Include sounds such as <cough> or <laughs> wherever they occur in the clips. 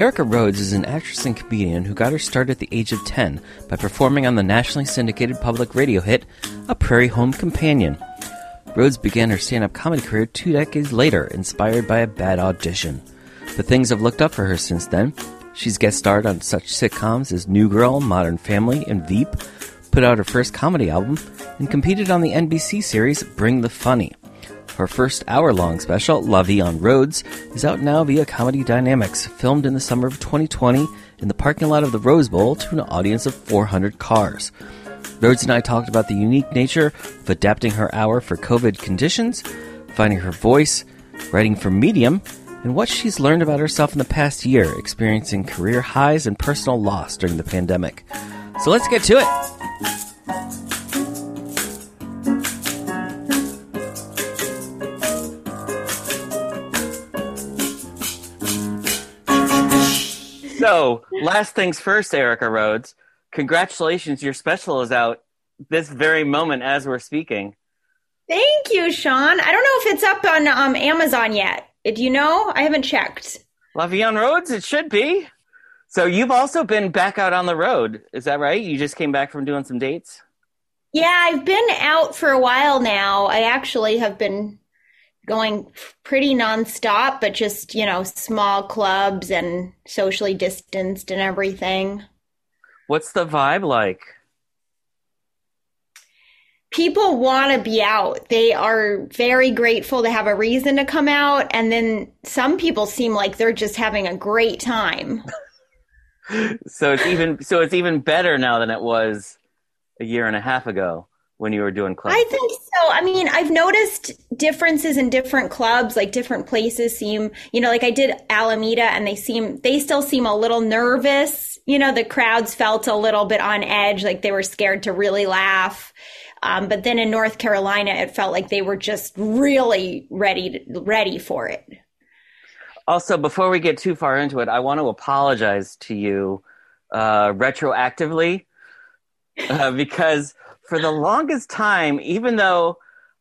Erica Rhodes is an actress and comedian who got her start at the age of 10 by performing on the nationally syndicated public radio hit A Prairie Home Companion. Rhodes began her stand up comedy career two decades later, inspired by a bad audition. But things have looked up for her since then. She's guest starred on such sitcoms as New Girl, Modern Family, and Veep, put out her first comedy album, and competed on the NBC series Bring the Funny. Her first hour long special, La Vie En Rhodes, is out now via Comedy Dynamics, filmed in the summer of 2020 in the parking lot of the Rose Bowl to an audience of 400 cars. Rhodes and I talked about the unique nature of adapting her hour for COVID conditions, finding her voice, writing for Medium, and what she's learned about herself in the past year, experiencing career highs and personal loss during the pandemic. So let's get to it. So, last things first, Erica Rhodes. Congratulations, your special is out this very moment as we're speaking. Thank you, Sean. I don't know if it's up on um, Amazon yet. Do you know? I haven't checked. La Vie En Rhodes, it should be. So, you've also been back out on the road. Is that right? You just came back from doing some dates? Yeah, I've been out for a while now. I actually have been going pretty nonstop, but just, you know, small clubs and socially distanced and everything. What's the vibe like? People want to be out. They are very grateful to have a reason to come out. And then some people seem like they're just having a great time. <laughs> so it's even so it's even better now than it was a year and a half ago when you were doing clubs? I think so. I mean, I've noticed differences in different clubs, like different places seem, you know, like I did Alameda and they seem, they still seem a little nervous. You know, the crowds felt a little bit on edge, like they were scared to really laugh. Um, but then in North Carolina, it felt like they were just really ready, to, ready for it. Also, before we get too far into it, I want to apologize to you uh, retroactively <laughs> uh, because for the longest time, even though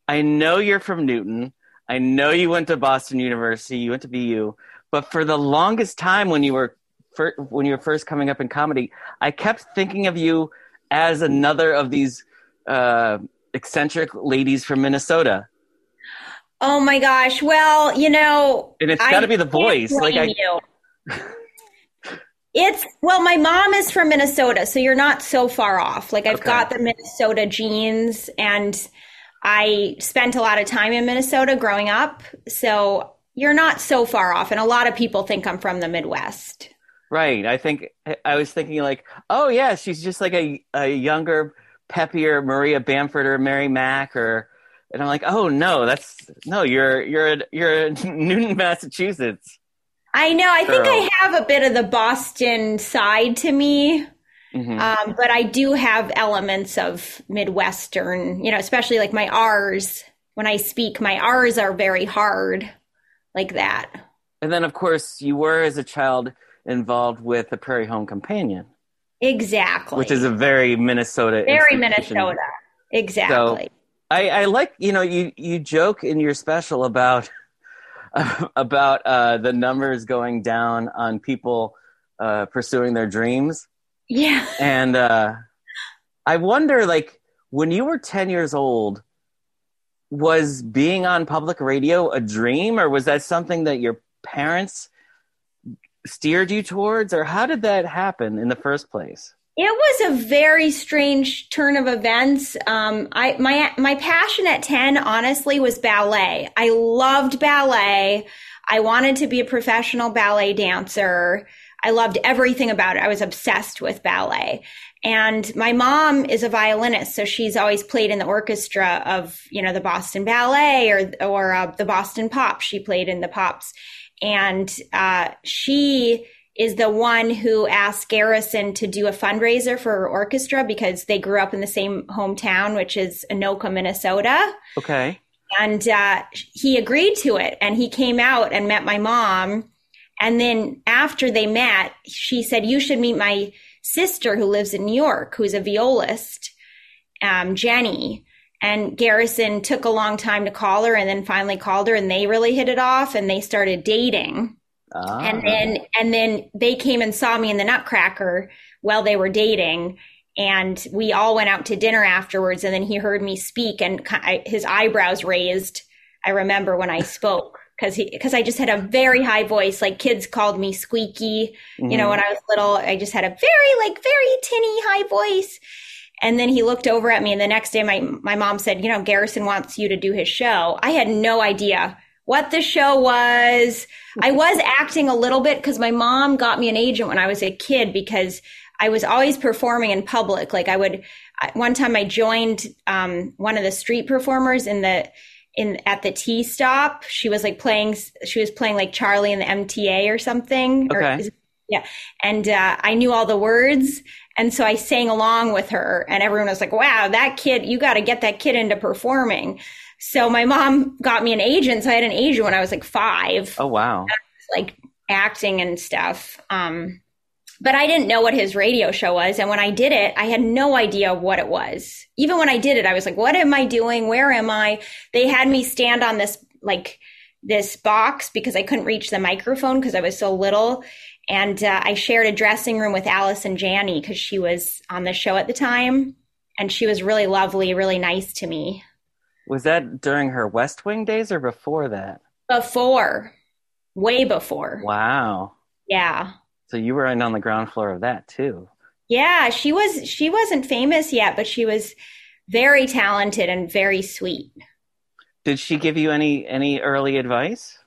I know you're from Newton, I know you went to Boston University, you went to BU, but for the longest time when you were fir- when you were first coming up in comedy, I kept thinking of you as another of these uh, eccentric ladies from Minnesota. Oh my gosh! Well, you know, and it's got to be the voice. Like I, <laughs> it's well, my mom is from Minnesota, so you're not so far off. Like I've okay. got the Minnesota genes and I spent a lot of time in Minnesota growing up. So you're not so far off. And a lot of people think I'm from the Midwest. Right. I think I was thinking like, oh yeah, she's just like a, a younger, peppier Maria Bamford or Mary Mack or and I'm like, oh no, that's no, you're you're you're <laughs> Newton, Massachusetts. I know. I think I have a bit of the Boston side to me. Mm-hmm. Um, but I do have elements of Midwestern, you know, especially like my R's. When I speak, my R's are very hard, like that. And then, of course, you were as a child involved with the Prairie Home Companion. Exactly. Which is a very Minnesota. Very Minnesota. Exactly. So I, I like, you know, you, you joke in your special about <laughs> about uh, the numbers going down on people uh, pursuing their dreams. Yeah. And uh, I wonder, like, when you were 10 years old, was being on public radio a dream, or was that something that your parents steered you towards, or how did that happen in the first place? It was a very strange turn of events. Um, I my my passion at ten, honestly, was ballet. I loved ballet. I wanted to be a professional ballet dancer. I loved everything about it. I was obsessed with ballet. And my mom is a violinist, so she's always played in the orchestra of, you know, the Boston Ballet or or uh, the Boston Pops. She played in the Pops, and uh, she is the one who asked Garrison to do a fundraiser for her orchestra because they grew up in the same hometown, which is Anoka, Minnesota. Okay. And uh, he agreed to it. And he came out and met my mom. And then after they met, she said, You should meet my sister who lives in New York, who's a violist, um, Jenny. And Garrison took a long time to call her and then finally called her and they really hit it off and they started dating. Ah. And then and then they came and saw me in the Nutcracker while they were dating and we all went out to dinner afterwards and then he heard me speak and his eyebrows raised. I remember when I <laughs> spoke because he because I just had a very high voice. Like kids called me squeaky. You know, mm-hmm. when I was little, I just had a very like very tinny high voice. And then he looked over at me, and the next day, my my mom said, "You know, Garrison wants you to do his show." I had no idea what the show was. I was acting a little bit because my mom got me an agent when I was a kid because I was always performing in public. Like I would, one time I joined um, one of the street performers in the in at the T stop. She was like playing. She was playing like Charlie in the MTA or something. Okay. Or, yeah, and uh, I knew all the words, and so I sang along with her, and everyone was like, wow, that kid, you got to get that kid into performing. So my mom got me an agent. So I had an agent when I was like five. Oh, wow. Like acting and stuff. Um, but I didn't know what his radio show was. And when I did it, I had no idea what it was. Even when I did it, I was like, what am I doing? Where am I? They had me stand on this, like, this box because I couldn't reach the microphone because I was so little. And uh, I shared a dressing room with Allison Janney because she was on the show at the time. And she was really lovely, really nice to me. Was that during her West Wing days or before that? Before. Way before. Wow. Yeah. So you were on the ground floor of that too. Yeah, she was she wasn't famous yet, but she was very talented and very sweet. Did she give you any any early advice?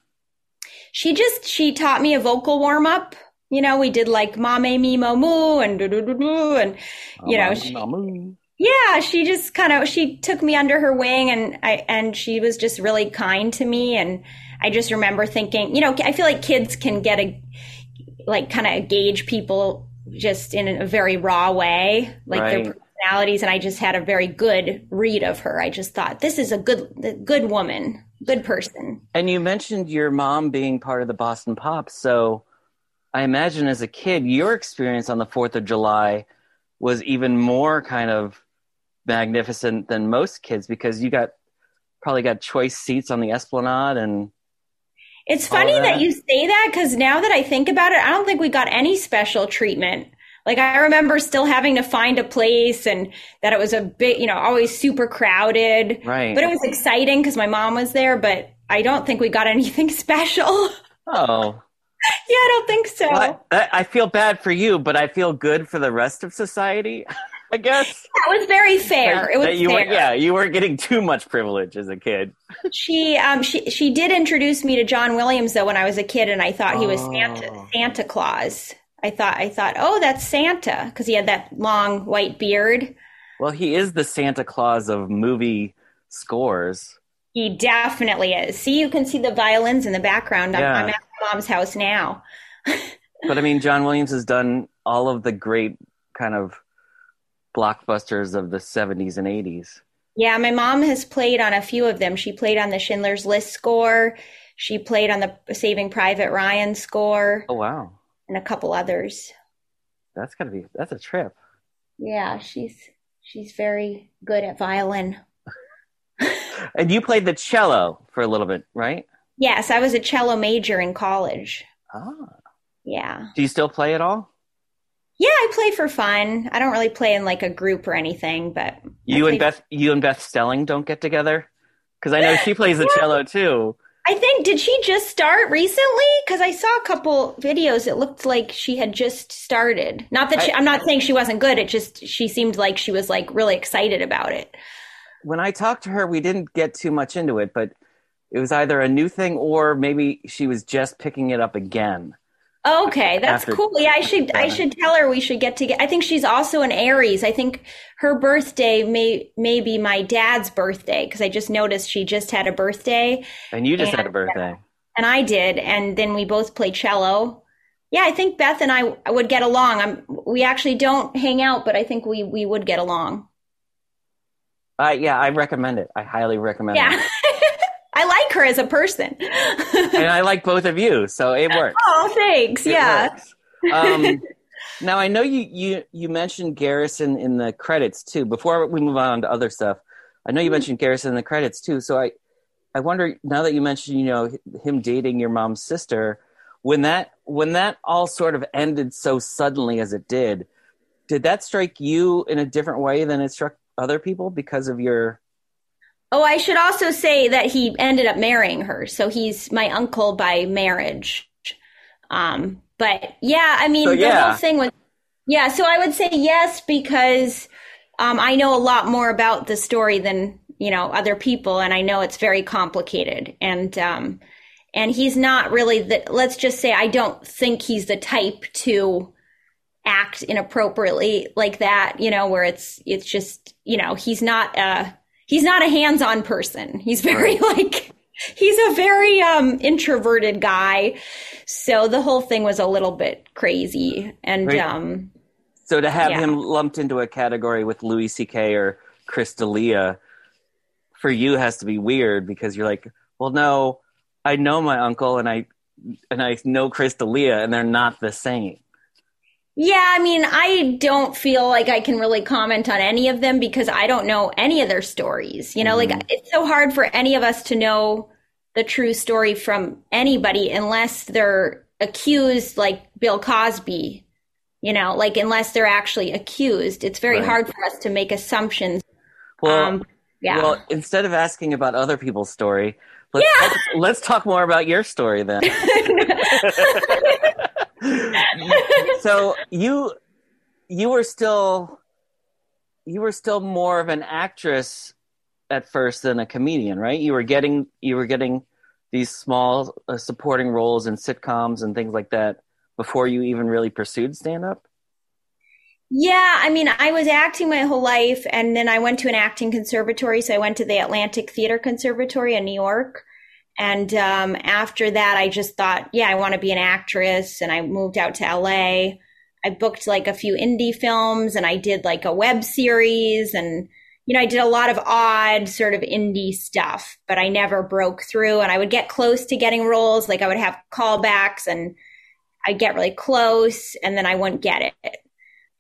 She just she taught me a vocal warm up you know, we did like Mame Me Moo and do do do do, and oh, you know, she, yeah, she just kind of she took me under her wing and I and she was just really kind to me and I just remember thinking, you know, I feel like kids can get a like kind of gauge people just in a very raw way, like right. their personalities and I just had a very good read of her. I just thought this is a good good woman, good person. And you mentioned your mom being part of the Boston Pops, so I imagine as a kid, your experience on the 4th of July was even more kind of magnificent than most kids because you got probably got choice seats on the Esplanade and it's funny that. that. you say that because now that I think about it, I don't think we got any special treatment. Like I remember still having to find a place and that it was a bit, you know, always super crowded. Right. But it was exciting because my mom was there, but I don't think we got <laughs> anything special. Oh, yeah, I don't think so. Well, I, I, feel bad for you, but I feel good for the rest of society. <laughs> I guess that was very fair. it was you fair. Were, yeah, you weren't getting too much privilege as a kid. She um she she did introduce me to John Williams though when I was a kid, and I thought he was oh. Santa Santa Claus. I thought I thought, oh, that's Santa because he had that long white beard. Well, he is the Santa Claus of movie scores. He definitely is. See, you can see the violins in the background. Yeah. I'm, I'm at mom's house now. <laughs> but I mean, John Williams has done all of the great kind of blockbusters of the 70s and 80s. Yeah, my mom has played on a few of them. She played on the Schindler's List score. She played on the Saving Private Ryan score. Oh wow! And a couple others. That's gonna be that's a trip. Yeah, she's she's very good at violin. <laughs> and you played the cello for a little bit, right? Yes, I was a cello major in college. Ah. Yeah. Do you still play at all? Yeah, I play for fun. I don't really play in like a group or anything, but you and Beth, you and Beth Stelling don't get together because I know she <laughs> plays the yeah. cello too. I think did she just start recently? Because I saw a couple videos. It looked like she had just started. Not that she, I'm not saying she wasn't good. It just she seemed like she was like really excited about it when I talked to her, we didn't get too much into it, but it was either a new thing or maybe she was just picking it up again. Okay, that's After, cool. Yeah, I should I should tell her we should get together. I think she's also an Aries. I think her birthday may may be my dad's birthday because I just noticed she just had a birthday. And you just and, had a birthday. And I did, and then we both play cello. Yeah, I think Beth and I would get along. I'm, we actually don't hang out, but I think we we would get along. Uh, yeah, I recommend it. I highly recommend Yeah. it. <laughs> I like her as a person. <laughs> and I like both of you, so it works. oh, thanks. It yeah. Um, <laughs> now I know you, you you mentioned Garrison in the credits too. Before we move on to other stuff, I know you mentioned Garrison in the credits too. So I I wonder now that you mentioned you know him dating your mom's sister, when that when that all sort of ended so suddenly as it did, did that strike you in a different way than it struck other people because of your Oh, I should also say that he ended up marrying her. So he's my uncle by marriage. Um, but yeah, I mean, So, the whole thing was, yeah, so I would say yes because um, I know a lot more about the story than, you know, other people. And I know it's very complicated. And, um, and he's not really the, let's just say, I don't think he's the type to act inappropriately like that, you know, where it's, it's just, you know, he's not, uh, he's not a hands-on person. He's very <laughs> like he's a very um introverted guy. So the whole thing was a little bit crazy and Right. um So to have Yeah. him lumped into a category with Louis C.K. or Chris D'Elia for you has to be weird because you're like, well, no, I know my uncle and I and I know Chris D'Elia and they're not the same. Yeah, I mean, I don't feel like I can really comment on any of them because I don't know any of their stories. You know, like it's so hard for any of us to know the true story from anybody unless they're accused like Bill Cosby. You know, like unless they're actually accused, it's very Right. hard for us to make assumptions. Well, um, yeah. well, instead of asking about other people's story, let's talk, let's talk more about your story then. <laughs> <laughs> so you you were still you were still more of an actress at first than a comedian, right? You were getting you were getting these small uh, supporting roles in sitcoms and things like that before you even really pursued stand up. Yeah, I mean, I was acting my whole life, and then I went to an acting conservatory. So I went to the Atlantic Theater Conservatory in New York. And um, after that, I just thought, yeah, I want to be an actress. And I moved out to LA. I booked like a few indie films, and I did like a web series. And, you know, I did a lot of odd sort of indie stuff, but I never broke through. And I would get close to getting roles. Like I would have callbacks, and I'd get really close, and then I wouldn't get it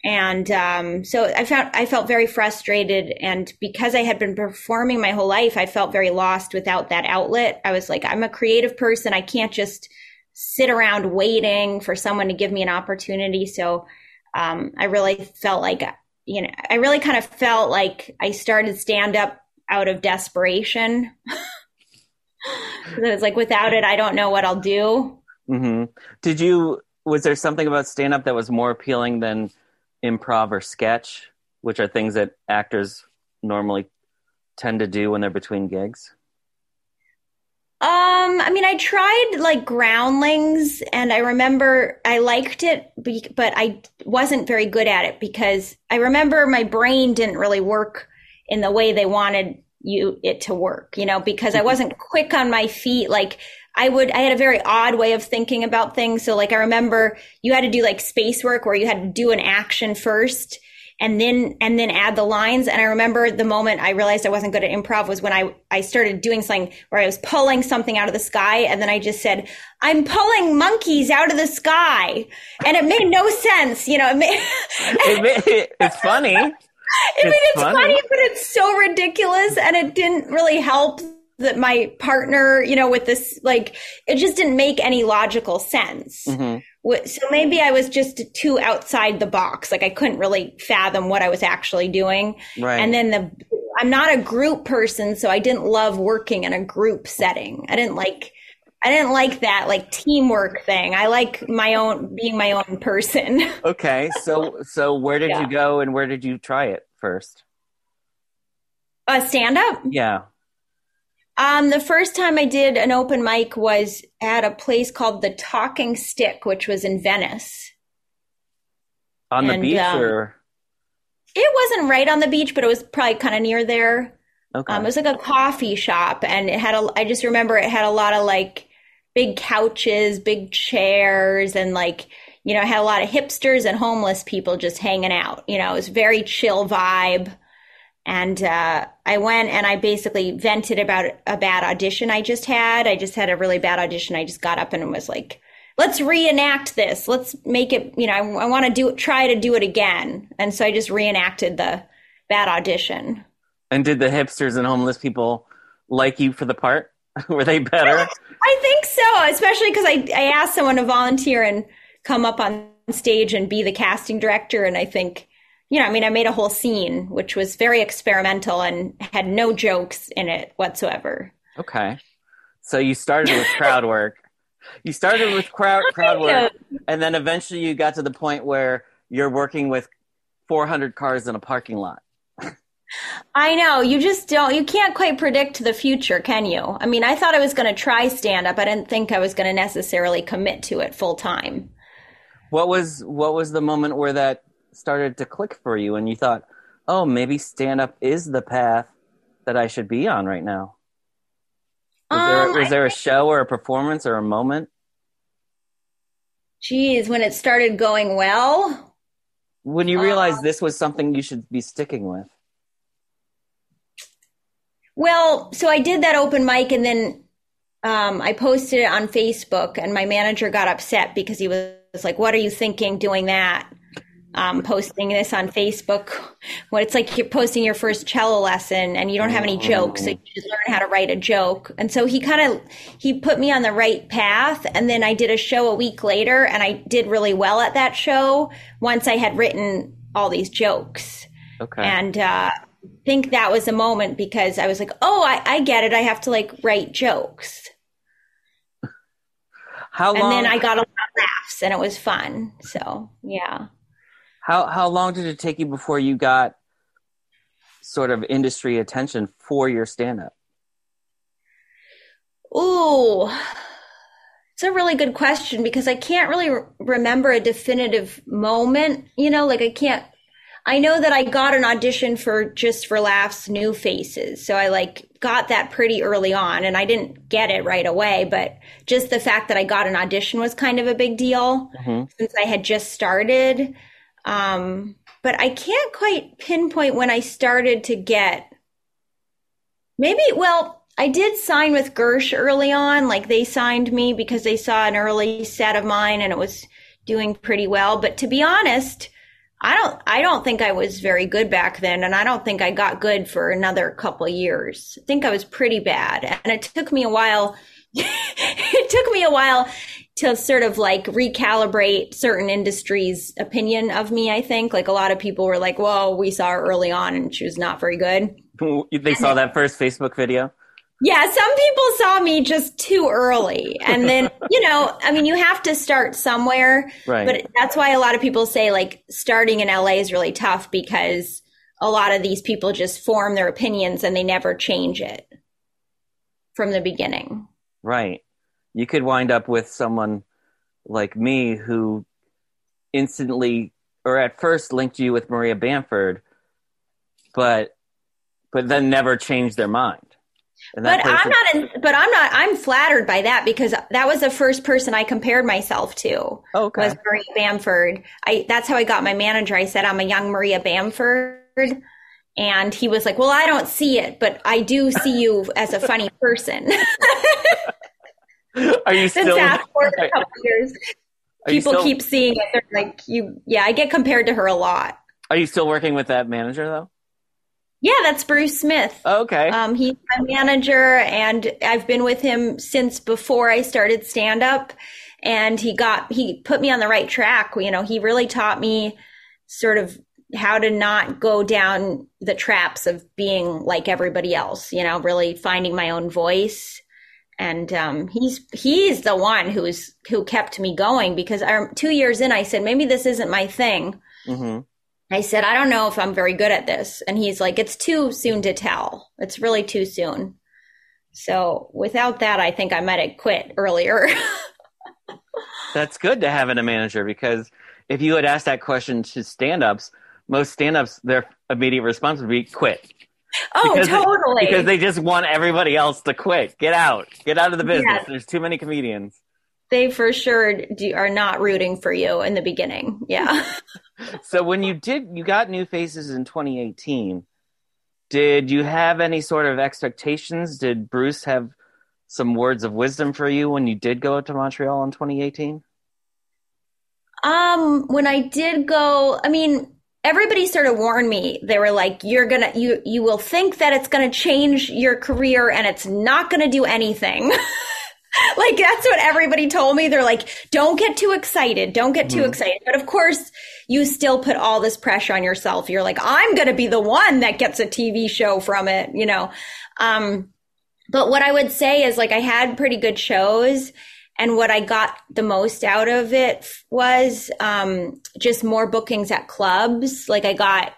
and um, so I found I felt very frustrated, and because I had been performing my whole life, I felt very lost without that outlet. I was like, I'm a creative person; I can't just sit around waiting for someone to give me an opportunity. So um, I really felt like, you know, I really kind of felt like I started stand up out of desperation. <laughs> it was like, without it, I don't know what I'll do. hmm Did you? Was there something about stand up that was more appealing than improv or sketch, which are things that actors normally tend to do when they're between gigs? Um, I mean, I tried like Groundlings, and I remember I liked it, but I wasn't very good at it because I remember my brain didn't really work in the way they wanted you it to work. You know, because I wasn't quick on my feet. Like I would, I had a very odd way of thinking about things. So, like, I remember you had to do like space work where you had to do an action first and then and then add the lines and i remember the moment i realized i wasn't good at improv was when i i started doing something where i was pulling something out of the sky and then i just said i'm pulling monkeys out of the sky and it made no sense you know it made <laughs> It, ma- it's funny. <laughs> I mean, It's it's funny. funny. but it's so ridiculous, and it didn't really help that my partner, you know, with this, like, it just didn't make any logical sense. Mhm. So maybe I was just too outside the box. Like, I couldn't really fathom what I was actually doing. Right. And then the, I'm not a group person, so I didn't love working in a group setting. I didn't like, I didn't like that like teamwork thing. I like my own, being my own person. <laughs> Okay, so so where did Yeah. you go and where did you try it first? uh, stand up. Yeah. Um, the first time I did an open mic was at a place called the Talking Stick, which was in Venice. On the And, beach um, or It wasn't right on the beach, but it was probably kind of near there. okay. Um, it was like a coffee shop, and it had a. I just remember it had a lot of like big couches, big chairs, and like, you know, I had a lot of hipsters and homeless people just hanging out. You know, it was very chill vibe. And uh, I went and I basically vented about a bad audition I just had. I just had a really bad audition. I just got up and was like, let's reenact this. Let's make it, you know, I, I want to do it, try to do it again. And so I just reenacted the bad audition. And did the hipsters and homeless people like you for the part? <laughs> Were they better? I think so, especially because I, I asked someone to volunteer and come up on stage and be the casting director. And I think, you know, I mean, I made a whole scene, which was very experimental and had no jokes in it whatsoever. Okay. So you started with crowd <laughs> work. You started with crowd crowd work, and then eventually you got to the point where you're working with 400 cars in a parking lot. I know. You just don't, you can't quite predict the future, can you? I mean, I thought I was going to try stand up. I didn't think I was going to necessarily commit to it full time. What was, what was the moment where that started to click for you and you thought, oh, maybe stand up is the path that I should be on right now? Was, um, there, was there a show or a performance or a moment? Geez, when it started going well. When you realized uh, this was something you should be sticking with. Well, so I did that open mic and then um, I posted it on Facebook, and my manager got upset because he was like, "What are you thinking doing that? Um, posting this on Facebook? What it's like you're posting your first cello lesson and you don't have any jokes, so you just learn how to write a joke." And so he kind of he put me on the right path, and then I did a show a week later, and I did really well at that show once I had written all these jokes. Okay. And uh, think that was a moment because I was like, oh, I, I get it. I have to like write jokes. How long? And then I got a lot of laughs and it was fun. So yeah. How how long did it take you before you got sort of industry attention for your stand up? Ooh. It's a really good question because I can't really re- remember a definitive moment, you know, like I can't I know that I got an audition for Just for Laughs New Faces. So I like got that pretty early on and I didn't get it right away, but just the fact that I got an audition was kind of a big deal mm-hmm. since I had just started. Um, but I can't quite pinpoint when I started to get maybe, well, I did sign with Gersh early on. Like they signed me because they saw an early set of mine and it was doing pretty well. But to be honest, I don't I don't think I was very good back then and I don't think I got good for another couple years. I think I was pretty bad and it took me a while <laughs> it took me a while to sort of like recalibrate certain industries opinion of me I think like a lot of people were like, "Well, we saw her early on and she was not very good." They saw that first Facebook video? Yeah, some people saw me just too early. And then, <laughs> you know, I mean, you have to start somewhere. Right. But that's why a lot of people say like starting in LA is really tough because a lot of these people just form their opinions and they never change it from the beginning. Right. You could wind up with someone like me who instantly or at first linked you with Maria Bamford, but but then never changed their mind but I'm not in, but I'm not I'm flattered by that because that was the first person I compared myself to. Oh, okay. Was Maria Bamford. I that's how I got my manager. I said I'm a young Maria Bamford. And he was like, "Well, I don't see it, but I do see you as a funny person." <laughs> Are you still? Forward a couple years, people still, keep seeing it. They're like, "You, yeah." I get compared to her a lot. Are you still working with that manager though? Yeah, that's Bruce Smith. okay. Um, he's my manager, and I've been with him since before I started stand up. And he got he put me on the right track. You know, he really taught me sort of how to not go down the traps of being like everybody else. You know, really finding my own voice. And um, he's he's the one who's who kept me going because I, two years in, I said maybe this isn't my thing. Mm-hmm I said, I don't know if I'm very good at this. And he's like, it's too soon to tell. It's really too soon. So without that, I think I might have quit earlier. <laughs> That's good to have in a manager because if you had asked that question to stand ups, most stand ups, their immediate response would be quit. Oh, because totally. They, because they just want everybody else to quit. Get out. Get out of the business. Yes. There's too many comedians. they for sure do, are not rooting for you in the beginning. Yeah. <laughs> So when you did, you got New Faces in 2018. Did you have any sort of expectations? Did Bruce have some words of wisdom for you when you did go to Montreal in 2018? Um, when I did go, I mean, everybody sort of warned me. They were like, "You're gonna, you, you will think that it's gonna change your career, and it's not gonna do anything." <laughs> like that's what everybody told me. They're like, "Don't get too excited. Don't get too excited." But of course, you still put all this pressure on yourself. You're like, "I'm gonna be the one that gets a TV show from it," you know. Um, but what I would say is like I had pretty good shows. And what I got the most out of it was um, just more bookings at clubs. Like I got,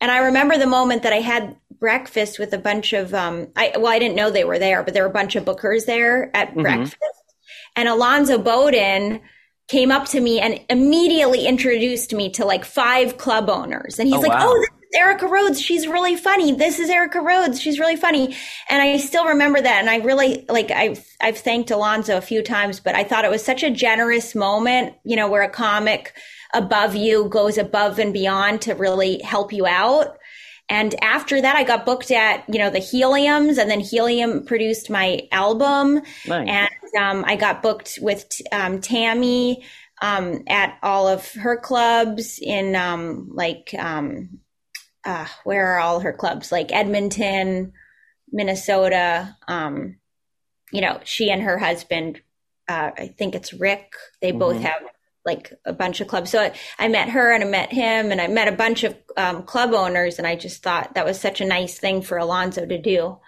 and I remember the moment that I had breakfast with a bunch of, um, I well, I didn't know they were there, but there were a bunch of bookers there at breakfast. And Alonzo Bowden came up to me and immediately introduced me to like five club owners. And he's Oh, like, wow. "Oh, this is Erica Rhodes. She's really funny. This is Erica Rhodes. She's really funny." And I still remember that. And I really like I've I've thanked Alonzo a few times, but I thought it was such a generous moment, you know, where a comic above you goes above and beyond to really help you out. And after that, I got booked at, you know, the Heliums and then Helium produced my album. Nice. And um, I got booked with um, Tammy um, at all of her clubs in um, like, um, uh, where are all her clubs? Like Edmonton, Minnesota. Um, you know, she and her husband, uh, I think it's Rick, they both Mhm. have like a bunch of clubs. So I, I met her and I met him and I met a bunch of um, club owners. And I just thought that was such a nice thing for Alonzo to do.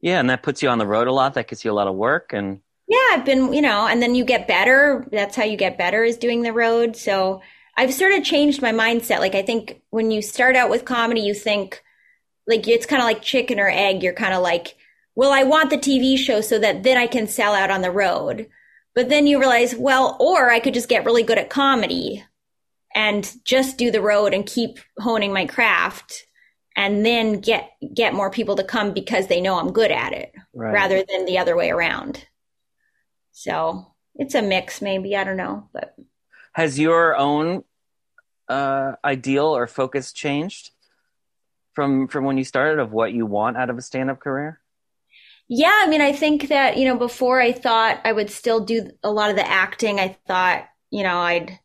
yeah, and that puts you on the road a lot. That gets you a lot of work. And Yeah, I've been, you know, and then you get better. That's how you get better is doing the road. So I've sort of changed my mindset. Like I think when you start out with comedy, you think like it's kind of like chicken or egg. You're kind of like, well, I want the TV show so that then I can sell out on the road. But then you realize, well, or I could just get really good at comedy and just do the road and keep honing my craft and then get get more people to come because they know I'm good at it right. rather than the other way around. So it's a mix, maybe. I don't know. But has your own uh, ideal or focus changed from from when you started of what you want out of a stand-up career? Yeah, I mean, I think that, you know, before I thought I would still do a lot of the acting, I thought, you know, I'd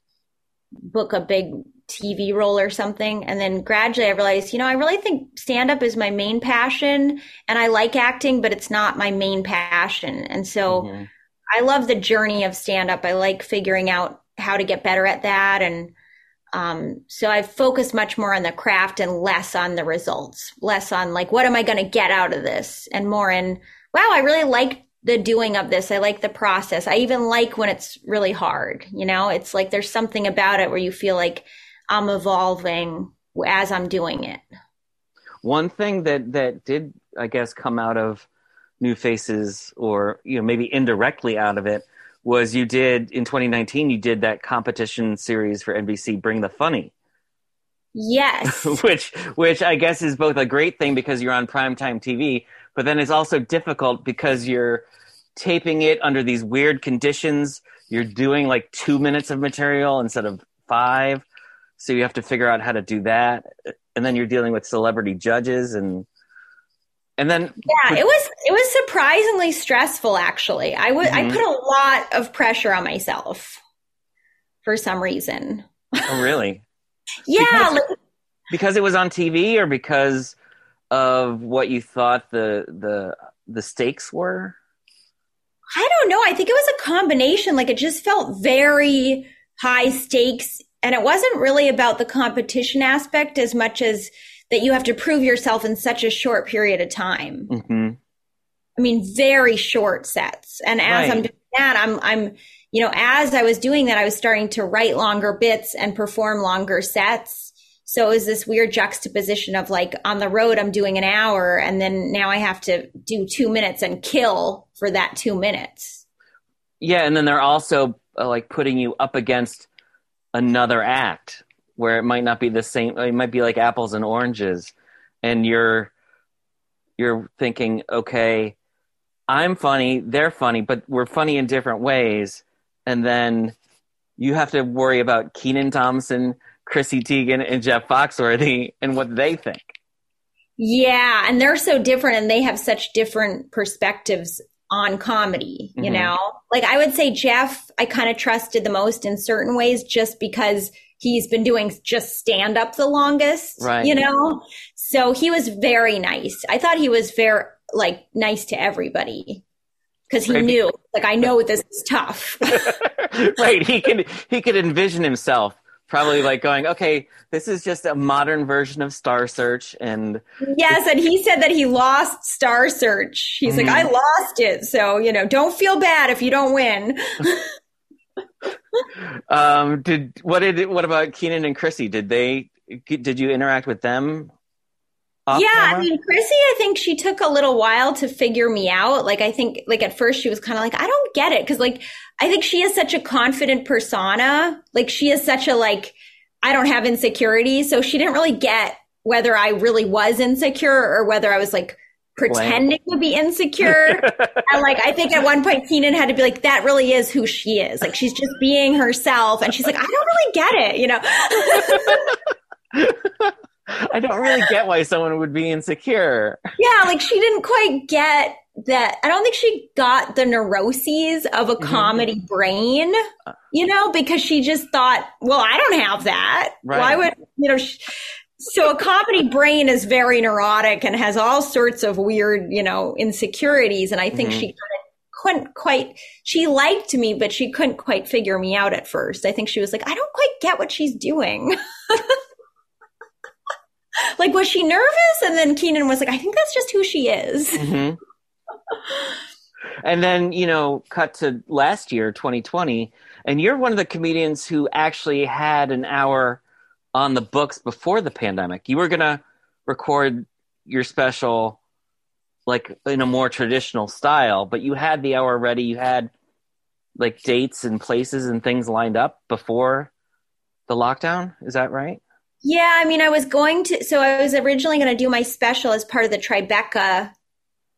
book a big TV role or something. And then gradually I realized, you know, I really think stand up is my main passion and I like acting, but it's not my main passion. And so, Mhm. I love the journey of stand up. I like figuring out how to get better at that. And um, so I've focused much more on the craft and less on the results, less on like, what am I going to get out of this? And more in, wow, I really like the doing of this. I like the process. I even like when it's really hard. You know, it's like there's something about it where you feel like I'm evolving as I'm doing it. One thing that that did, I guess, come out of New Faces, or you know, maybe indirectly out of it, was you did in 2019. You did that competition series for NBC, Bring the Funny, Yes. <laughs> which which I guess is both a great thing because you're on primetime TV, but then it's also difficult because you're taping it under these weird conditions. You're doing like two minutes of material instead of five, so you have to figure out how to do that, and then you're dealing with celebrity judges and and then Yeah, it was it was surprisingly stressful actually. I was I Mhm. put a lot of pressure on myself for some reason. oh really <laughs> Yeah, Because- like, because it was on TV or because of what you thought the the the stakes were. I don't know. I think it was a combination. Like it just felt very high stakes and it wasn't really about the competition aspect as much as that you have to prove yourself in such a short period of time. hmm I mean, very short sets. And as Right. I'm doing that, I'm, I'm, you know, as I was doing that, I was starting to write longer bits and perform longer sets. So it was this weird juxtaposition of like on the road, I'm doing an hour and then now I have to do two minutes and kill for that two minutes. Yeah, and then they're also uh, like putting you up against another act where it might not be the same. It might be like apples and oranges, and you're you're thinking, okay, I'm funny, they're funny, but we're funny in different ways. And then you have to worry about Kenan Thompson, Chrissy Teigen, and Jeff Foxworthy and what they think. Yeah, and they're so different and they have such different perspectives on comedy, you Mhm. know? Like I would say Jeff, I kind of trusted the most in certain ways just because he's been doing just stand up the longest, Right. you know? So he was very nice. I thought he was very like nice to everybody because he Right. knew like I know this is tough. <laughs> <laughs> right. He could he could envision himself probably like going, okay, this is just a modern version of Star Search, and yes, and he said that he lost Star Search. He's like, Mhm. I lost it. So, you know, don't feel bad if you don't win. <laughs> um, did what did what about Kenan and Chrissy? Did they did you interact with them? yeah, I mean, Chrissy, I think she took a little while to figure me out. Like, I think, like, at first she was kind of like, I don't get it. Cause, like, I think she is such a confident persona. Like, she is such a, like, I don't have insecurities. So she didn't really get whether I really was insecure or whether I was, like, pretending to be insecure. <laughs> and, like, I think at one point Kenan had to be like, that really is who she is. Like, she's just being herself. And she's like, I don't really get it, you know? <laughs> I don't really get why someone would be insecure. Yeah, like she didn't quite get that. I don't think she got the neuroses of a Mm-hmm. comedy brain, you know, because she just thought, well, I don't have that. Right. Why would, you know, sh so a comedy brain is very neurotic and has all sorts of weird, you know, insecurities. And I think Mhm. she couldn't quite, she liked me, but she couldn't quite figure me out at first. I think she was like, I don't quite get what she's doing. <laughs> like, was she nervous? And then Kenan was like, I think that's just who she is. hmm And then, you know, cut to last year, 2020, and you're one of the comedians who actually had an hour on the books before the pandemic. You were going to record your special like in a more traditional style, but you had the hour ready. You had like dates and places and things lined up before the lockdown. Is that right? Yeah, I mean, I was going to, so I was originally going to do my special as part of the Tribeca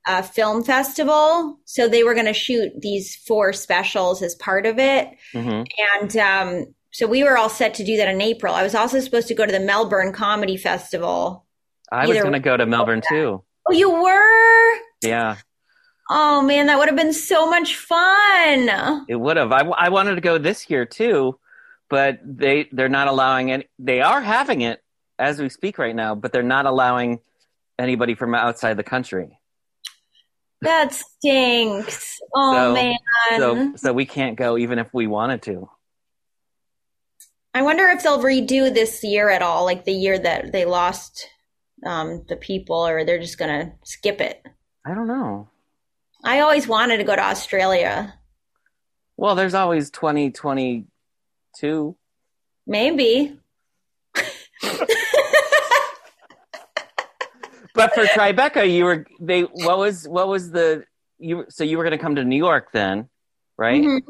uh, Film Festival. So they were going to shoot these four specials as part of it. hmm And um, so we were all set to do that in April. I was also supposed to go to the Melbourne Comedy Festival. I was going to go to Melbourne too. Oh, you were? Yeah, Oh man, that would have been so much fun. it would have. I, I wanted to go this year too, but they they're not allowing it. They are having it as we speak right now, but they're not allowing anybody from outside the country. That stinks. Oh So- man. So so we can't go even if we wanted to. I wonder if they'll redo this year at all, like the year that they lost um, the people, or they're just gonna skip it. I don't know. I always wanted to go to Australia. Well, there's always 2022. Maybe. <laughs> But for Tribeca, you were they what was what was the you so you were going to come to New York then, right? Mhm.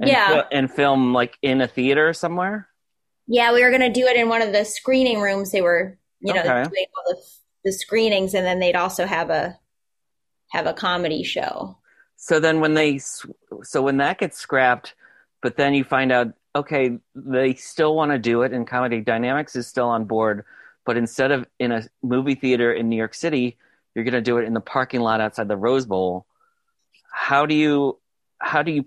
And Yeah. and film like in a theater somewhere. Yeah, we were gonna do it in one of the screening rooms. They were, you know, Okay. doing all the, the screenings, and then they'd also have a have a comedy show. So then when they so when that gets scrapped, but then you find out okay, they still want to do it and Comedy Dynamics is still on board, but instead of in a movie theater in New York City, you're going to do it in the parking lot outside the Rose Bowl. How do you how do you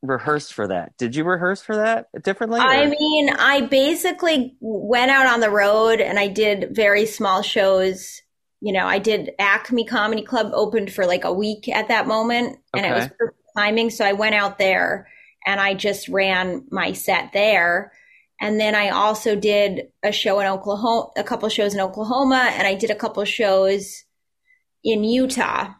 p- rehearse for that? Did you rehearse for that differently? I mean, I basically went out on the road and I did very small shows. You know, I did Acme Comedy Club opened for like a week at that moment, and it was climbing. So I went out there and I just ran my set there. And then I also did a show in Oklahoma, a couple shows in Oklahoma, and I did a couple shows in Utah.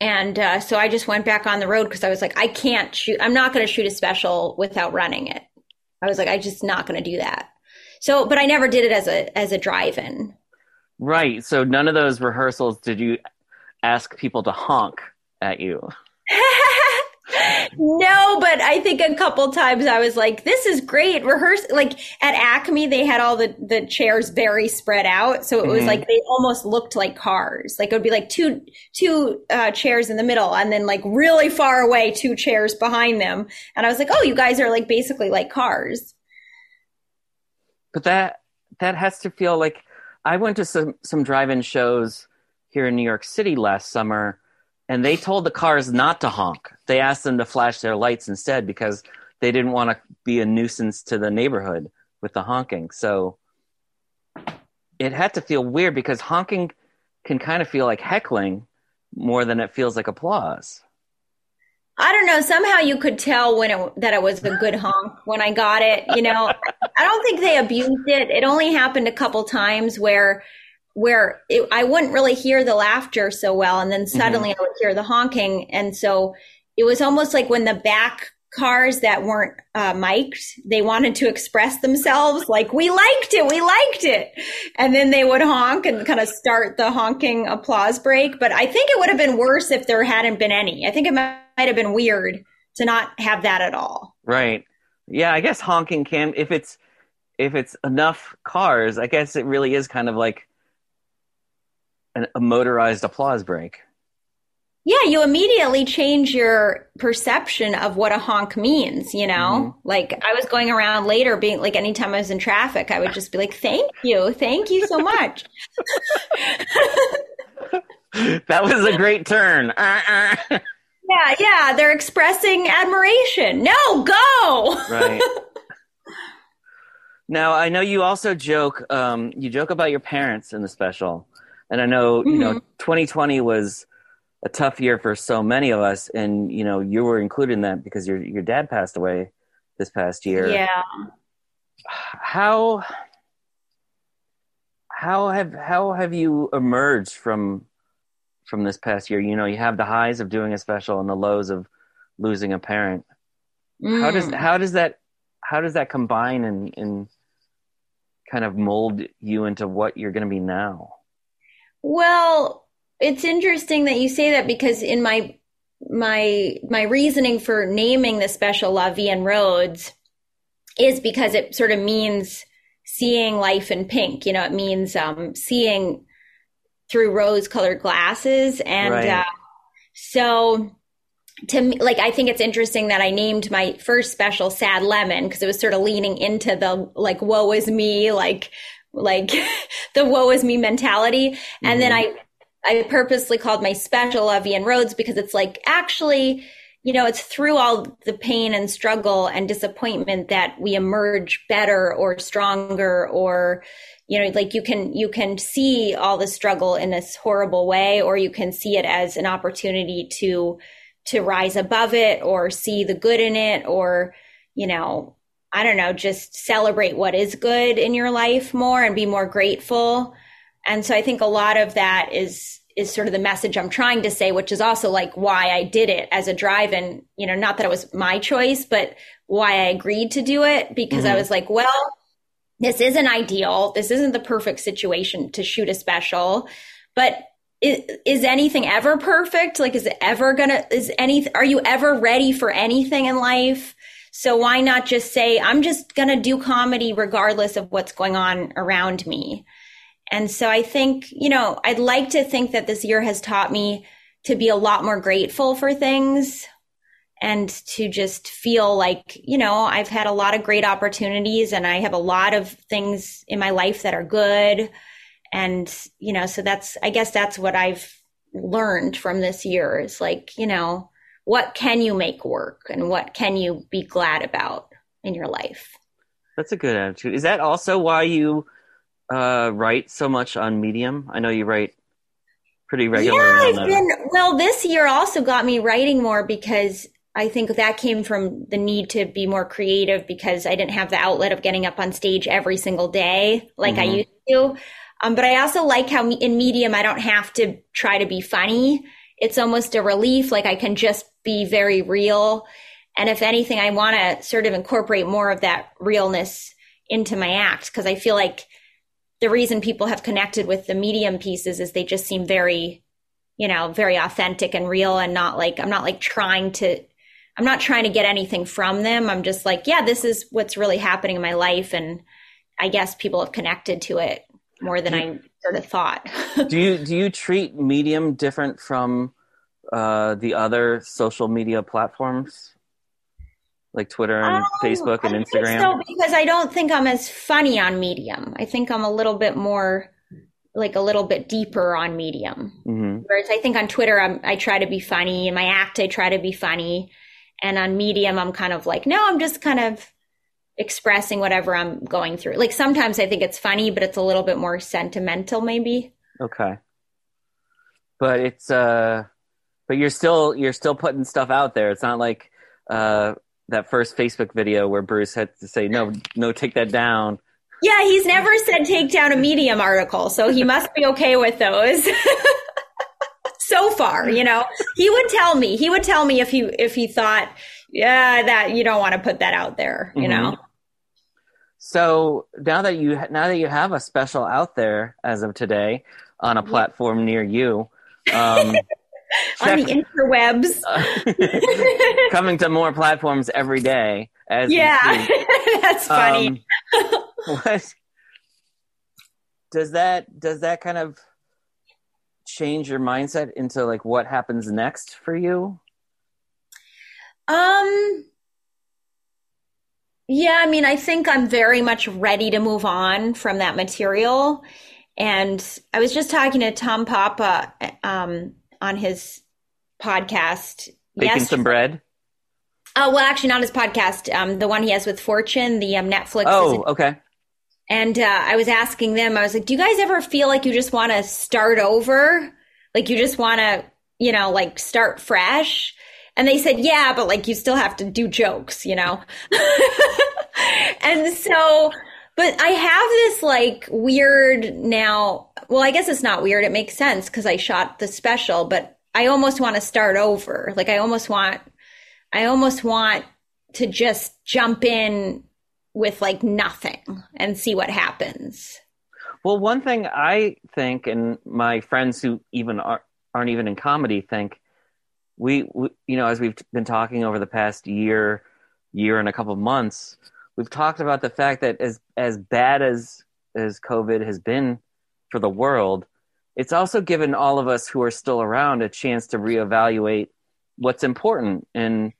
And uh, so I just went back on the road because I was like, I can't shoot. I'm not going to shoot a special without running it. I was like, I just not going to do that. So, but I never did it as a as a drive-in. Right. So none of those rehearsals did you ask people to honk at you? <laughs> no, but I think a couple times I was like, "This is great." Rehearse like at Acme, they had all the the chairs very spread out, so it was Mhm. like they almost looked like cars. Like it would be like two two uh, chairs in the middle, and then like really far away, two chairs behind them. And I was like, "Oh, you guys are like basically like cars." But that that has to feel like I went to some some drive-in shows here in New York City last summer, and they told the cars not to honk. They asked them to flash their lights instead because they didn't want to be a nuisance to the neighborhood with the honking. So it had to feel weird because honking can kind of feel like heckling more than it feels like applause. I don't know. Somehow you could tell when it, that it was a good honk when I got it. You know, <laughs> I don't think they abused it. It only happened a couple times where where it, I wouldn't really hear the laughter so well, and then suddenly I would hear the honking, and so it was almost like when the back cars that weren't uh, mic'd, they wanted to express themselves like we liked it, we liked it, and then they would honk and kind of start the honking applause break. But I think it would have been worse if there hadn't been any. I think it might have been weird to not have that at all. Right. Yeah, I guess honking can if it's if it's enough cars, I guess it really is kind of like an, a motorized applause break. Yeah, you immediately change your perception of what a honk means, you know? Like I was going around later being like anytime I was in traffic, I would just be like, "Thank you. Thank you so much." <laughs> That was a great turn. Uh, uh. yeah, yeah, they're expressing admiration. No, go. right. Now I know you also joke. Um, you joke about your parents in the special, and I know you know 2020 was a tough year for so many of us, and you know you were included in that because your your dad passed away this past year. Yeah. How how have how have you emerged from from this past year? You know, you have the highs of doing a special and the lows of losing a parent. How does Mm. how does that how does that combine and and kind of mold you into what you're going to be now? Well, it's interesting that you say that because in my my my reasoning for naming the special La Vie en Rhodes is because it sort of means seeing life in pink. You know, it means um, seeing through rose-colored glasses, and Right. uh, so to me, like I think it's interesting that I named my first special "Sad Lemon" because it was sort of leaning into the like "woe is me," like like <laughs> the "woe is me" mentality, and then mm-hmm. I I purposely called my special La Vie en Rhodes because it's like actually, you know, it's through all the pain and struggle and disappointment that we emerge better or stronger or you know like you can you can see all the struggle in this horrible way or you can see it as an opportunity to to rise above it or see the good in it or you know i don't know just celebrate what is good in your life more and be more grateful. And so i think a lot of that is is sort of the message i'm trying to say which is also like why i did it as a drive and you know not that it was my choice but why i agreed to do it because i Mhm. was like well this isn't ideal. This isn't the perfect situation to shoot a special. But is, is anything ever perfect? Like is it ever gonna is any are you ever ready for anything in life so why not just say i'm just gonna do comedy regardless of what's going on around me. And so i think you know i'd like to think that this year has taught me to be a lot more grateful for things and to just feel like you know i've had a lot of great opportunities and i have a lot of things in my life that are good. And you know so that's i guess that's what i've learned from this year is like you know what can you make work and what can you be glad about in your life That's a good attitude. Is that also why you uh, write so much on Medium? I know you write pretty regularly. yeah i've that. been well this year also got me writing more because i think that came from the need to be more creative because i didn't have the outlet of getting up on stage every single day like i Mhm. used to um, but i also like how me- in medium i don't have to try to be funny it's almost a relief like i can just be very real and if anything i want to sort of incorporate more of that realness into my act because i feel like the reason people have connected with the medium pieces is they just seem very you know very authentic and real and not like i'm not like trying to I'm not trying to get anything from them. I'm just like, yeah, this is what's really happening in my life. And I guess people have connected to it more than I sort of thought. <laughs> do you do you treat Medium different from uh, the other social media platforms like Twitter and um, Facebook and Instagram? so because I don't think I'm as funny on Medium. I think I'm a little bit more like a little bit deeper on Medium. Mm-hmm. Whereas I think on Twitter I'm, I try to be funny. In my act I try to be funny, and on Medium I'm kind of like no, I'm just kind of expressing whatever I'm going through. Like sometimes I think it's funny, but it's a little bit more sentimental, maybe. Okay. But it's uh, but you're still you're still putting stuff out there. It's not like uh that first Facebook video where Bruce had to say no, no, take that down. Yeah, he's never said take down a Medium article, so he must be okay with those. <laughs> so far, you know, he would tell me. He would tell me if he if he thought, yeah, that you don't want to put that out there, you mm-hmm. know. So now that you now that you have a special out there as of today on a platform near you, um, <laughs> on the interwebs, uh, <laughs> coming to more platforms every day. As yeah, <laughs> that's funny. Um, what does that does that kind of change your mindset into like what happens next for you? Um yeah, I mean, I think I'm very much ready to move on from that material. And I was just talking to Tom Papa um, on his podcast. Baking yesterday. some bread. Oh well, actually, not his podcast. Um, the one he has with Fortune, the um, Netflix. Oh, okay. And uh, I was asking them. I was like, "Do you guys ever feel like you just want to start over? Like you just want to, you know, like start fresh?" And they said, yeah, but like you still have to do jokes, you know? <laughs> and so, but I have this like weird now. Well, I guess it's not weird. It makes sense because I shot the special, but I almost want to start over. Like I almost want, I almost want to just jump in with like nothing and see what happens. Well, one thing I think, and my friends who even are, aren't even in comedy think, we, we, you know, as we've been talking over the past year, year and a couple months, we've talked about the fact that as as bad as as COVID has been for the world, it's also given all of us who are still around a chance to reevaluate what's important. And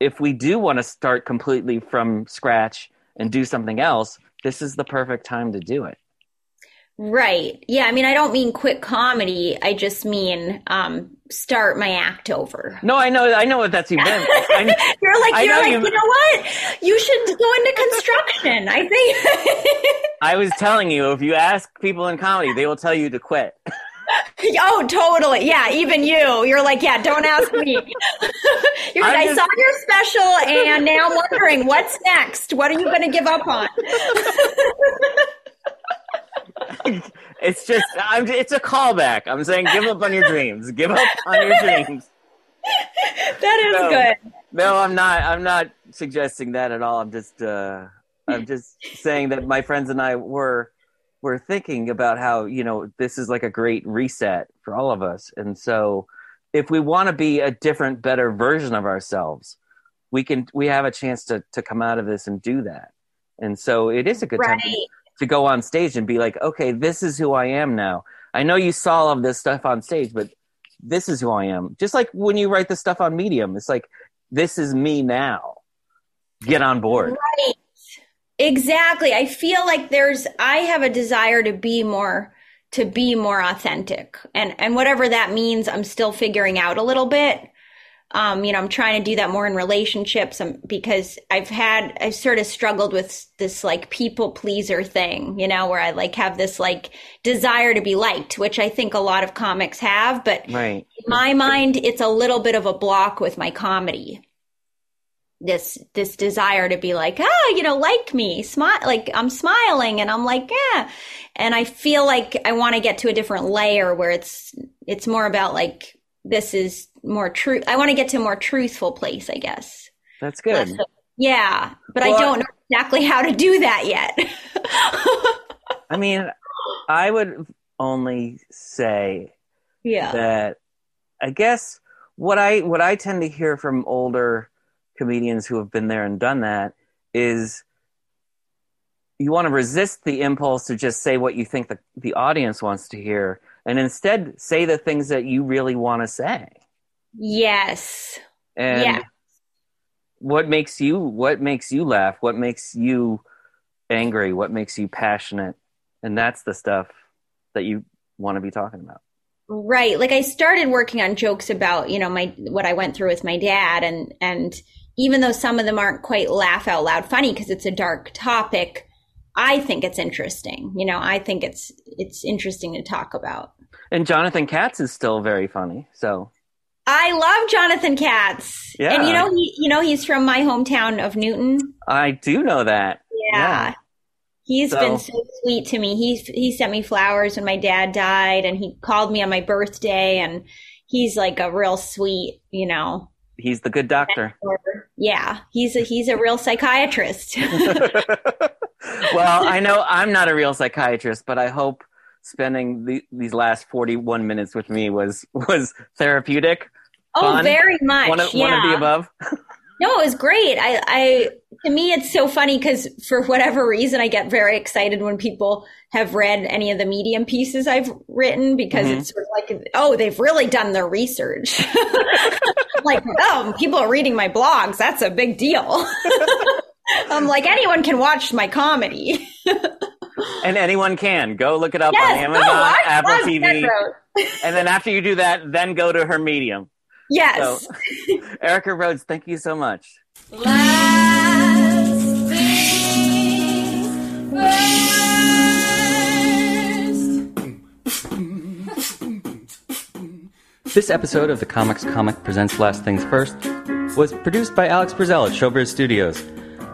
if we do want to start completely from scratch and do something else, this is the perfect time to do it. Right. Yeah. I mean, I don't mean quit comedy. I just mean um, start my act over. No, I know. I know what that's. <laughs> I, you're like, you're like, you... you know what? You should go into construction. I think. <laughs> I was telling you, if you ask people in comedy, they will tell you to quit. <laughs> oh, totally. Yeah, even you. You're like, yeah, don't ask me. you're like, just... I saw your special and now I'm wondering what's next. What are you going to give up on? <laughs> it's just I'm, it's a callback. I'm saying give up on your dreams. Give up on your dreams. that is no, good. No, I'm not. I'm not suggesting that at all. I'm just uh, I'm just saying that my friends and I were were thinking about how you know this is like a great reset for all of us, and so if we want to be a different, better version of ourselves, we can. We have a chance to to come out of this and do that. And so it is a good right. time to go on stage and be like, okay, this is who I am now. I know you saw all of this stuff on stage, but this is who I am. Just like when you write the stuff on Medium, it's like, this is me now. Get on board. Right. Exactly. I feel like there's, I have a desire to be more, to be more authentic. And, and whatever that means, I'm still figuring out a little bit. Um, you know, I'm trying to do that more in relationships um, because I've had, I've sort of struggled with this like people pleaser thing, you know, where I like have this like desire to be liked, which I think a lot of comics have. But right. in my mind, it's a little bit of a block with my comedy. This, this desire to be like, ah, you know, like me, smile, like I'm smiling and I'm like, yeah. And I feel like I want to get to a different layer where it's, it's more about like, this is more true. I want to get to a more truthful place, I guess. That's good. yeah, but well, I don't know exactly how to do that yet. <laughs> I mean, I would only say yeah. that I guess what I what I tend to hear from older comedians who have been there and done that is you want to resist the impulse to just say what you think the, the audience wants to hear and instead say the things that you really want to say. Yes. And Yeah. what makes you what makes you laugh? What makes you angry? What makes you passionate? And that's the stuff that you want to be talking about. Right. Like I started working on jokes about, you know, my what I went through with my dad and and even though some of them aren't quite laugh out loud funny because it's a dark topic, I think it's interesting. You know, I think it's it's interesting to talk about. And Jonathan Katz is still very funny. So I love Jonathan Katz. Yeah. And you know he you know he's from my hometown of Newton. I do know that. Yeah. He's So- been so sweet to me. He he sent me flowers when my dad died and he called me on my birthday and he's like a real sweet, you know. He's the good doctor. Yeah, he's a he's a real psychiatrist. <laughs> <laughs> well, I know I'm not a real psychiatrist, but I hope spending the, these last 41 minutes with me was was therapeutic. oh, Fun. very much. One of, yeah. one of the above. No, it was great. I, I, to me, it's so funny because for whatever reason, I get very excited when people have read any of the medium pieces I've written because Mhm. it's sort of like, oh, they've really done their research. <laughs> like, oh, people are reading my blogs. That's a big deal. <laughs> I'm like, anyone can watch my comedy. <laughs> And anyone can go look it up yes, on Amazon, go watch Apple Blogs TV, and then after you do that, then go to her medium. Yes. So, <laughs> Erica Rhodes, thank you so much. Last things first. This episode of the Comics Comic Presents Last Things First was produced by Alex Brazell at Showbiz Studios.